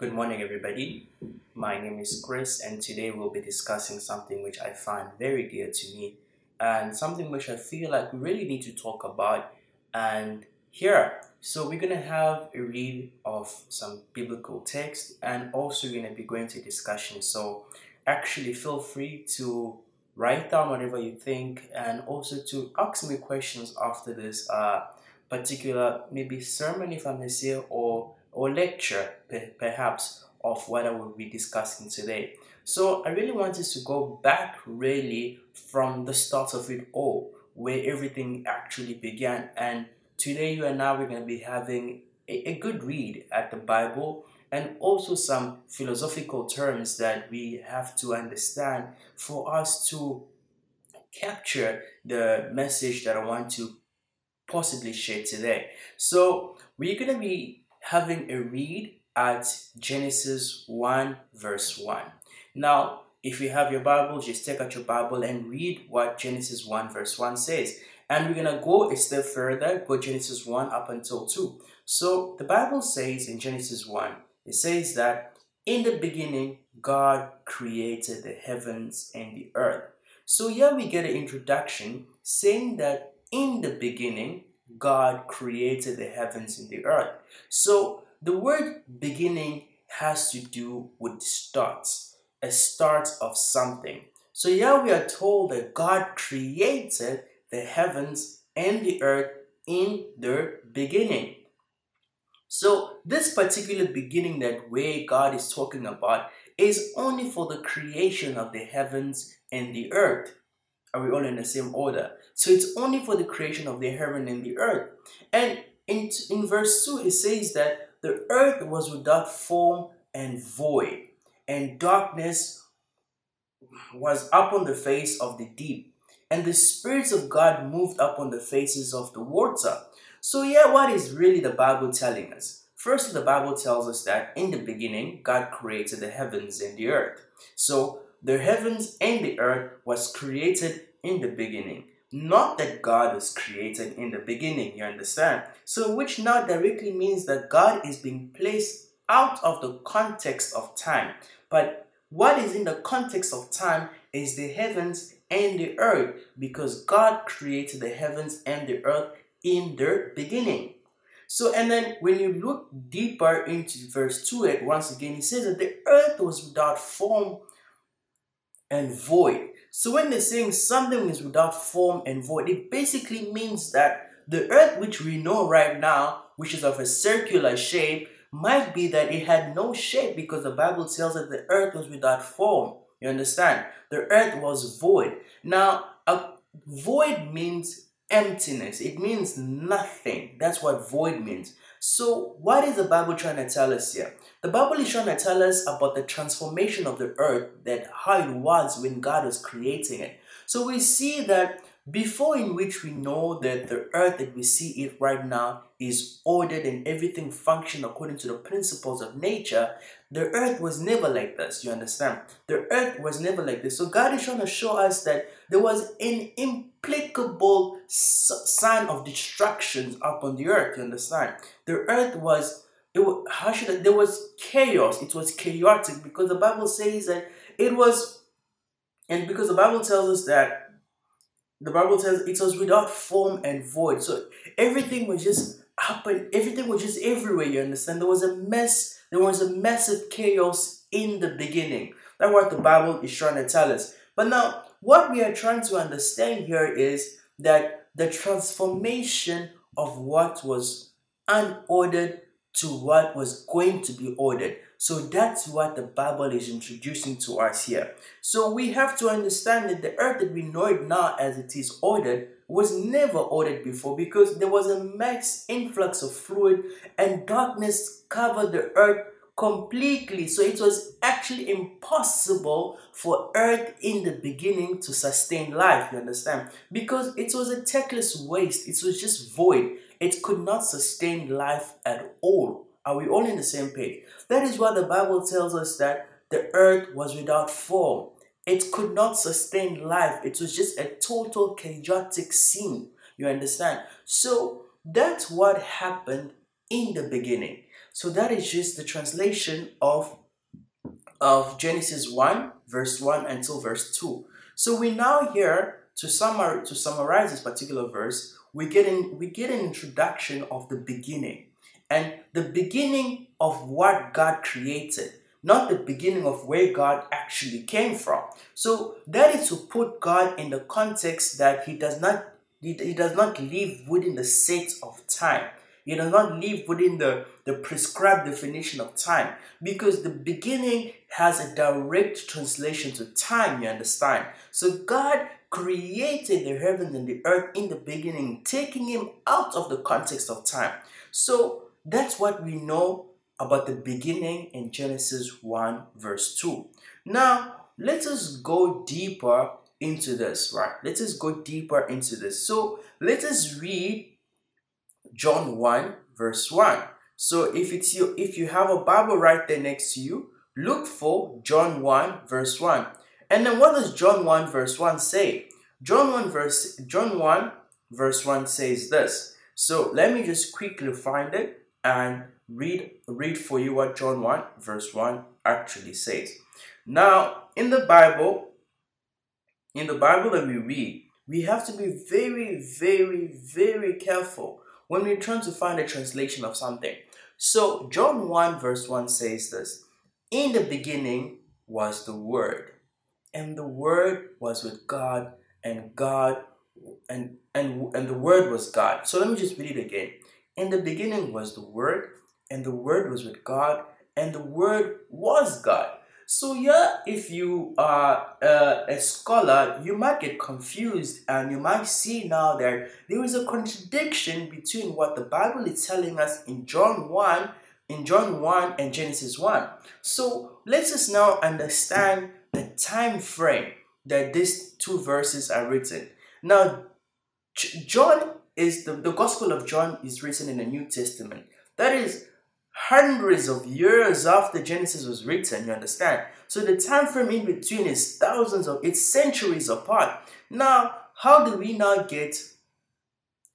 Good morning, everybody. My name is Chris, and today we'll be discussing something which I find very dear to me and something which I feel like we really need to talk about and hear. So, we're going to have a read of some biblical text and also we're going to be going to discussion. So, actually, feel free to write down whatever you think and also to ask me questions after this uh, particular maybe sermon, if I may say, or or lecture perhaps of what I will be discussing today. So I really wanted to go back really from the start of it all, where everything actually began. And today you and I we're going to be having a, a good read at the Bible and also some philosophical terms that we have to understand for us to capture the message that I want to possibly share today. So we're going to be having a read at Genesis 1, verse 1. Now, if you have your Bible, just take out your Bible and read what Genesis 1, verse 1 says. And we're going to go a step further, go Genesis 1 up until 2. So the Bible says in Genesis 1, it says that in the beginning, God created the heavens and the earth. So here we get an introduction saying that in the beginning, God created the heavens and the earth. So the word beginning has to do with starts, a start of something. So here we are told that God created the heavens and the earth in their beginning. So this particular beginning that way God is talking about is only for the creation of the heavens and the earth. Are we all in the same order? So it's only for the creation of the heaven and the earth. And in, in verse 2, it says that the earth was without form and void, and darkness was upon the face of the deep, and the spirits of God moved upon the faces of the water. So, yeah, what is really the Bible telling us? First, the Bible tells us that in the beginning, God created the heavens and the earth. So, the heavens and the earth was created in the beginning. Not that God was created in the beginning, you understand? So, which now directly means that God is being placed out of the context of time. But what is in the context of time is the heavens and the earth because God created the heavens and the earth in their beginning. So, and then when you look deeper into verse 2, it once again, he says that the earth was without form and void. So when they're saying something is without form and void, it basically means that the earth which we know right now, which is of a circular shape, might be that it had no shape because the Bible tells us the earth was without form. You understand? The earth was void. Now, a void means emptiness. It means nothing. That's what void means. So, what is the Bible trying to tell us here? The Bible is trying to tell us about the transformation of the earth, that how it was when God was creating it. So, we see that before in which we know that the earth that we see it right now is ordered and everything function according to the principles of nature, the earth was never like this. You understand? The earth was never like this. So God is trying to show us that there was an implacable sign of destruction upon the earth. You understand? The earth was it was how should I, there was chaos. It was chaotic because the Bible says that it was, and because the Bible tells us that the Bible says it was without form and void. So everything was just happen. Everything was just everywhere. You understand? There was a mess. There was a massive chaos in the beginning. That's what the Bible is trying to tell us. But now, what we are trying to understand here is that the transformation of what was unordered to what was going to be ordered. So that's what the Bible is introducing to us here. So we have to understand that the earth that we know it now as it is ordered was never ordered before because there was a mass influx of fluid and darkness covered the earth completely. So it was actually impossible for earth in the beginning to sustain life, you understand? Because it was a techless waste, it was just void. It could not sustain life at all. Are we all in the same page? That is why the Bible tells us that the earth was without form. It could not sustain life. It was just a total chaotic scene. You understand? So that's what happened in the beginning. So that is just the translation of of Genesis 1 verse 1 until verse 2. So we now here to summarize to summarize this particular verse, we get in we get an introduction of the beginning and the beginning of what God created, not the beginning of where God actually came from. So that is to put God in the context that He does not he, does not live within the set of time. He does not live within the, the prescribed definition of time because the beginning has a direct translation to time, you understand? So God created the heavens and the earth in the beginning, taking him out of the context of time. So that's what we know about the beginning in Genesis 1, verse 2. Now, let us go deeper into this, right? Let us go deeper into this. So, let us read John 1, verse 1. So, if it's you, if you have a Bible right there next to you, look for John 1, verse 1. And then what does John 1, verse 1 say? John 1, verse John 1, verse 1 says this. So let me just quickly find it and read read for you what John 1 verse 1 actually says. Now, in the Bible, in the Bible that we read, we have to be very, very, very careful when we're trying to find a translation of something. So, John 1 verse 1 says this In the beginning was the Word, and the Word was with God, and God and and and the Word was God. So let me just read it again. In the beginning was the Word, and the Word was with God, and the Word was God. So, yeah, if you are uh, a scholar, you might get confused and you might see now that there is a contradiction between what the Bible is telling us in John 1, in John 1 and Genesis 1. So, let us now understand the time frame that these two verses are written. Now, John is the, the Gospel of John is written in the New Testament. That is hundreds of years after Genesis was written, you understand? So the time frame in between is thousands of it's centuries apart. Now, how do we now get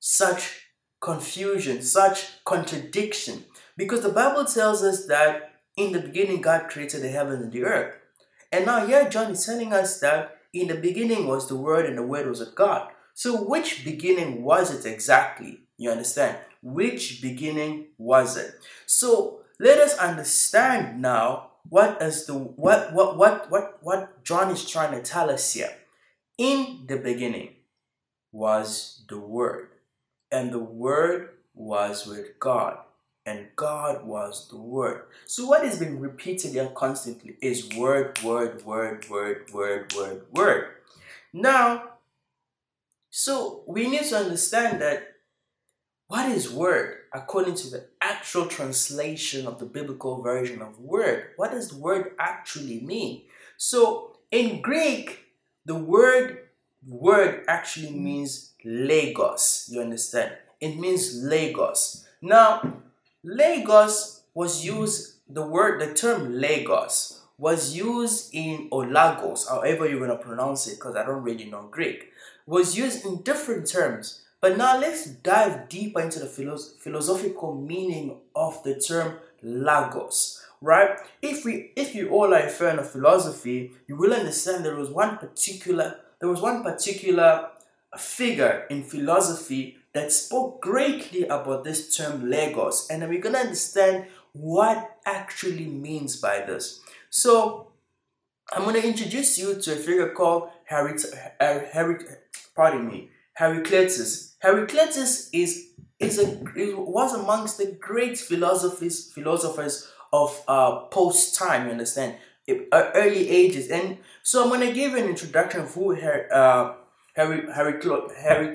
such confusion, such contradiction? Because the Bible tells us that in the beginning God created the heaven and the earth. And now here John is telling us that in the beginning was the word and the word was with God. So, which beginning was it exactly? You understand? Which beginning was it? So, let us understand now what is the what what what what what John is trying to tell us here. In the beginning was the word, and the word was with God, and God was the word. So what is being repeated here constantly is word, word, word, word, word, word, word. Now, so we need to understand that what is word according to the actual translation of the biblical version of word? What does the word actually mean? So in Greek, the word word actually means Logos. You understand? It means Logos. Now, Logos was used, the word, the term Logos was used in or Lagos, however you're gonna pronounce it, because I don't really know Greek was used in different terms. But now let's dive deeper into the philosoph- philosophical meaning of the term logos. Right? If we if you all are a fan of philosophy, you will understand there was one particular there was one particular figure in philosophy that spoke greatly about this term logos, and then we're gonna understand what actually means by this. So I'm gonna introduce you to a figure called Harry, Harry pardon me, Heraclitus. Heraclitus is is a was amongst the great philosophers philosophers of uh, post time. You understand, uh, early ages, and so I'm gonna give an introduction of who Harry uh, Harry.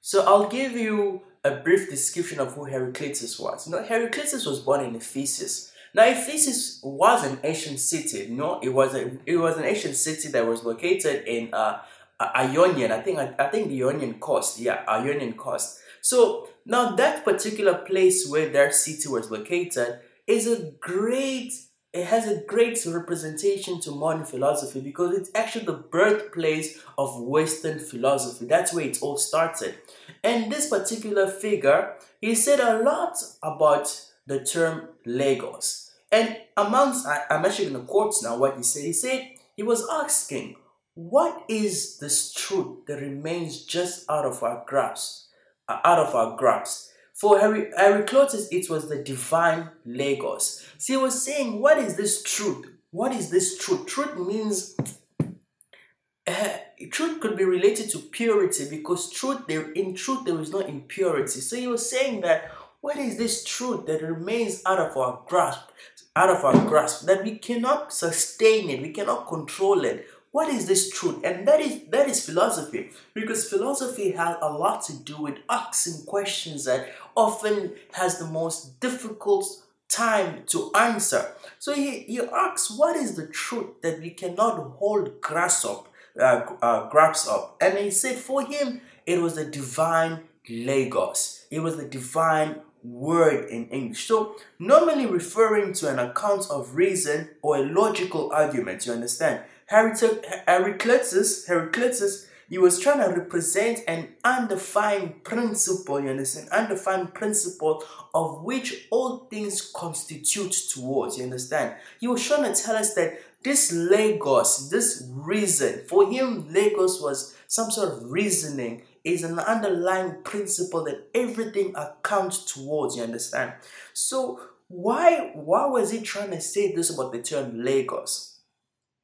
So I'll give you a brief description of who Heraclitus was. Heraclitus was born in Ephesus. Now, Ephesus was an ancient city. No, it was a it was an ancient city that was located in uh, Ionian. I think I, I think the Ionian coast. Yeah, Ionian coast. So now that particular place where their city was located is a great. It has a great representation to modern philosophy because it's actually the birthplace of Western philosophy. That's where it all started. And this particular figure, he said a lot about the term Logos. And amongst, I, I'm actually going to quote now what he said. He said, he was asking, what is this truth that remains just out of our grasp? Uh, out of our grasp. For Heraclitus, it was the divine Logos. So he was saying, what is this truth? What is this truth? Truth means uh, truth could be related to purity because truth there in truth there is no impurity. So he was saying that what is this truth that remains out of our grasp, out of our grasp, that we cannot sustain it, we cannot control it. What is this truth? And that is that is philosophy. Because philosophy has a lot to do with asking questions that often has the most difficult time to answer. So he, he asks, what is the truth that we cannot hold grasp up, uh, uh, grasp up? And he said, for him, it was the divine Logos. It was the divine word in English. So, normally referring to an account of reason or a logical argument, you understand? Heraclitus, Heraclitus, he was trying to represent an undefined principle, you understand? Undefined principle of which all things constitute towards, you understand? He was trying to tell us that this Logos, this reason, for him, Logos was some sort of reasoning is an underlying principle that everything accounts towards, you understand? So why why was he trying to say this about the term Logos?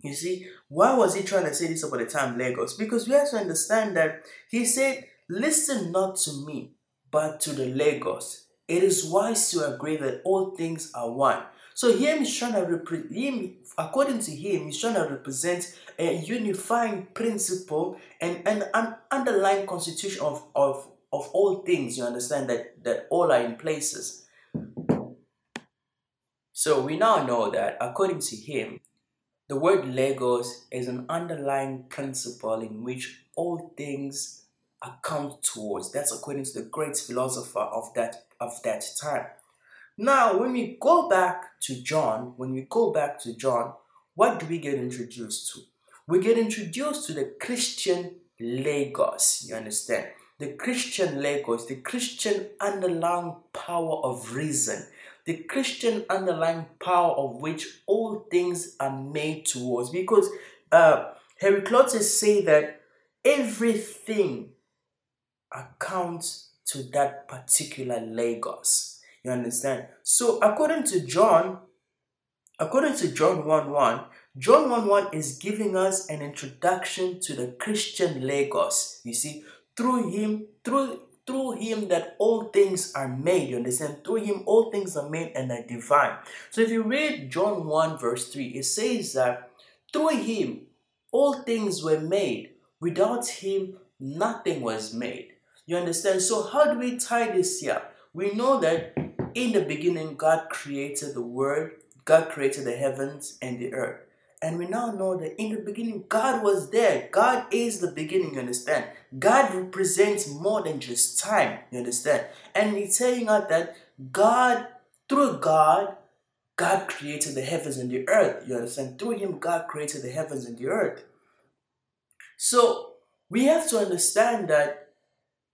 You see, why was he trying to say this about the term Logos? Because we have to understand that he said, Listen not to me, but to the Logos. It is wise to agree that all things are one. So him is trying to represent according to him, he's trying to represent a unifying principle and, and an underlying constitution of, of, of all things. You understand that, that all are in places. So we now know that according to him, the word Logos is an underlying principle in which all things account towards. That's according to the great philosopher of that of that time. Now, when we go back to John, when we go back to John, what do we get introduced to? We get introduced to the Christian Logos, you understand? The Christian Logos, the Christian underlying power of reason, the Christian underlying power of which all things are made towards. Because uh, Heraclitus say that everything accounts to that particular Logos. You understand? So according to John, according to John 1 1, John 1 1 is giving us an introduction to the Christian Logos. You see, through him, through through him that all things are made. You understand? Through him all things are made and are divine. So if you read John 1 verse 3, it says that through him all things were made. Without him, nothing was made. You understand? So how do we tie this here? We know that in the beginning, God created the world God created the heavens and the earth. And we now know that in the beginning, God was there. God is the beginning, you understand? God represents more than just time, you understand? And He's telling us that God, through God, God created the heavens and the earth, you understand? Through Him, God created the heavens and the earth. So we have to understand that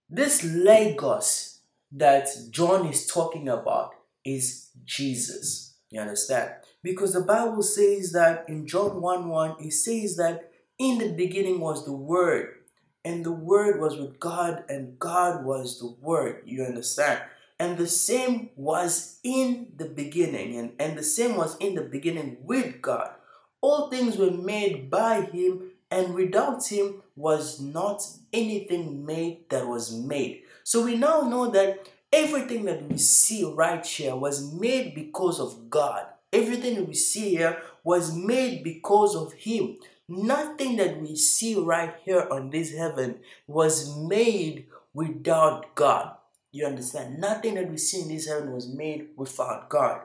this Logos that John is talking about is Jesus. You understand? Because the Bible says that in John 1 1, it says that in the beginning was the Word, and the Word was with God, and God was the Word. You understand? And the same was in the beginning, and, and the same was in the beginning with God. All things were made by Him, and without Him was not anything made that was made. So we now know that everything that we see right here was made because of God. Everything we see here was made because of Him. Nothing that we see right here on this heaven was made without God. You understand? Nothing that we see in this heaven was made without God.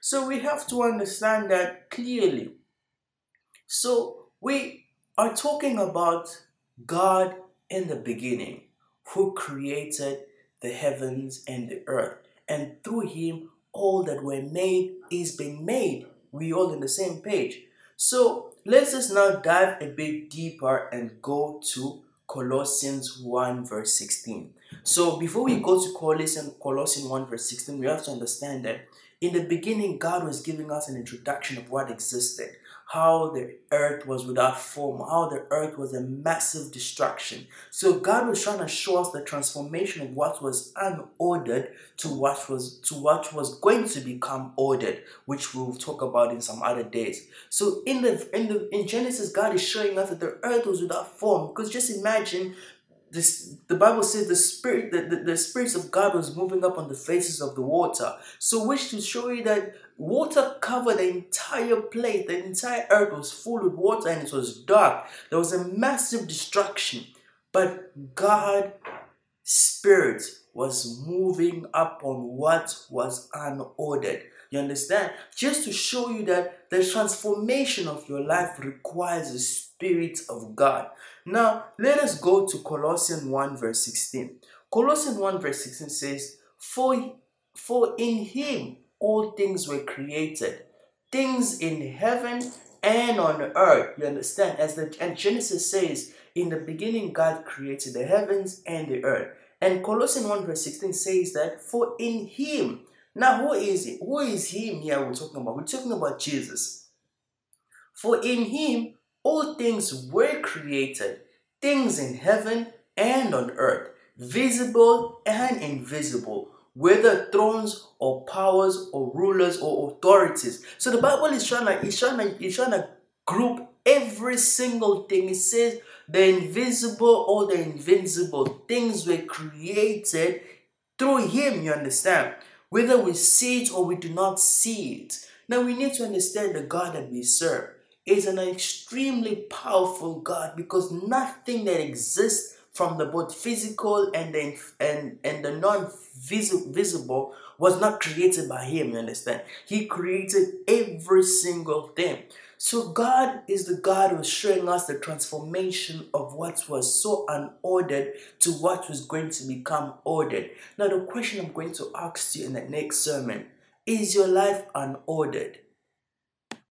So we have to understand that clearly. So we are talking about God in the beginning who created the heavens and the earth. And through him, all that were made is being made. We all in the same page. So let's just now dive a bit deeper and go to Colossians 1 verse 16. So before we go to Colossians, Colossians 1 verse 16, we have to understand that in the beginning, God was giving us an introduction of what existed how the earth was without form, how the earth was a massive destruction. So God was trying to show us the transformation of what was unordered to what was to what was going to become ordered, which we'll talk about in some other days. So in the in the in Genesis, God is showing us that the earth was without form. Because just imagine this, the Bible says the spirit, the, the, the spirits of God was moving up on the faces of the water. So, which to show you that water covered the entire place, the entire earth was full with water and it was dark. There was a massive destruction. But God, spirit, was moving up on what was unordered. You understand? Just to show you that the transformation of your life requires the Spirit of God. Now, let us go to Colossians 1 verse 16. Colossians 1 verse 16 says, For, for in him all things were created, things in heaven and on earth. You understand? As the and Genesis says, in the beginning God created the heavens and the earth. And Colossians 1 verse 16 says that for in him. Now who is it? Who is him here we're talking about? We're talking about Jesus. For in him all things were created, things in heaven and on earth, visible and invisible, whether thrones or powers or rulers or authorities. So the Bible is trying to, is trying to, is trying to group every single thing. It says the invisible or the invincible things were created through Him, you understand? Whether we see it or we do not see it. Now we need to understand the God that we serve is an extremely powerful God because nothing that exists from the both physical and the, and, and the non-visible was not created by him you understand? He created every single thing. So god is the god who's showing us the transformation of what was so unordered to what was going to become ordered. Now the question i'm going to ask you in the next sermon is your life unordered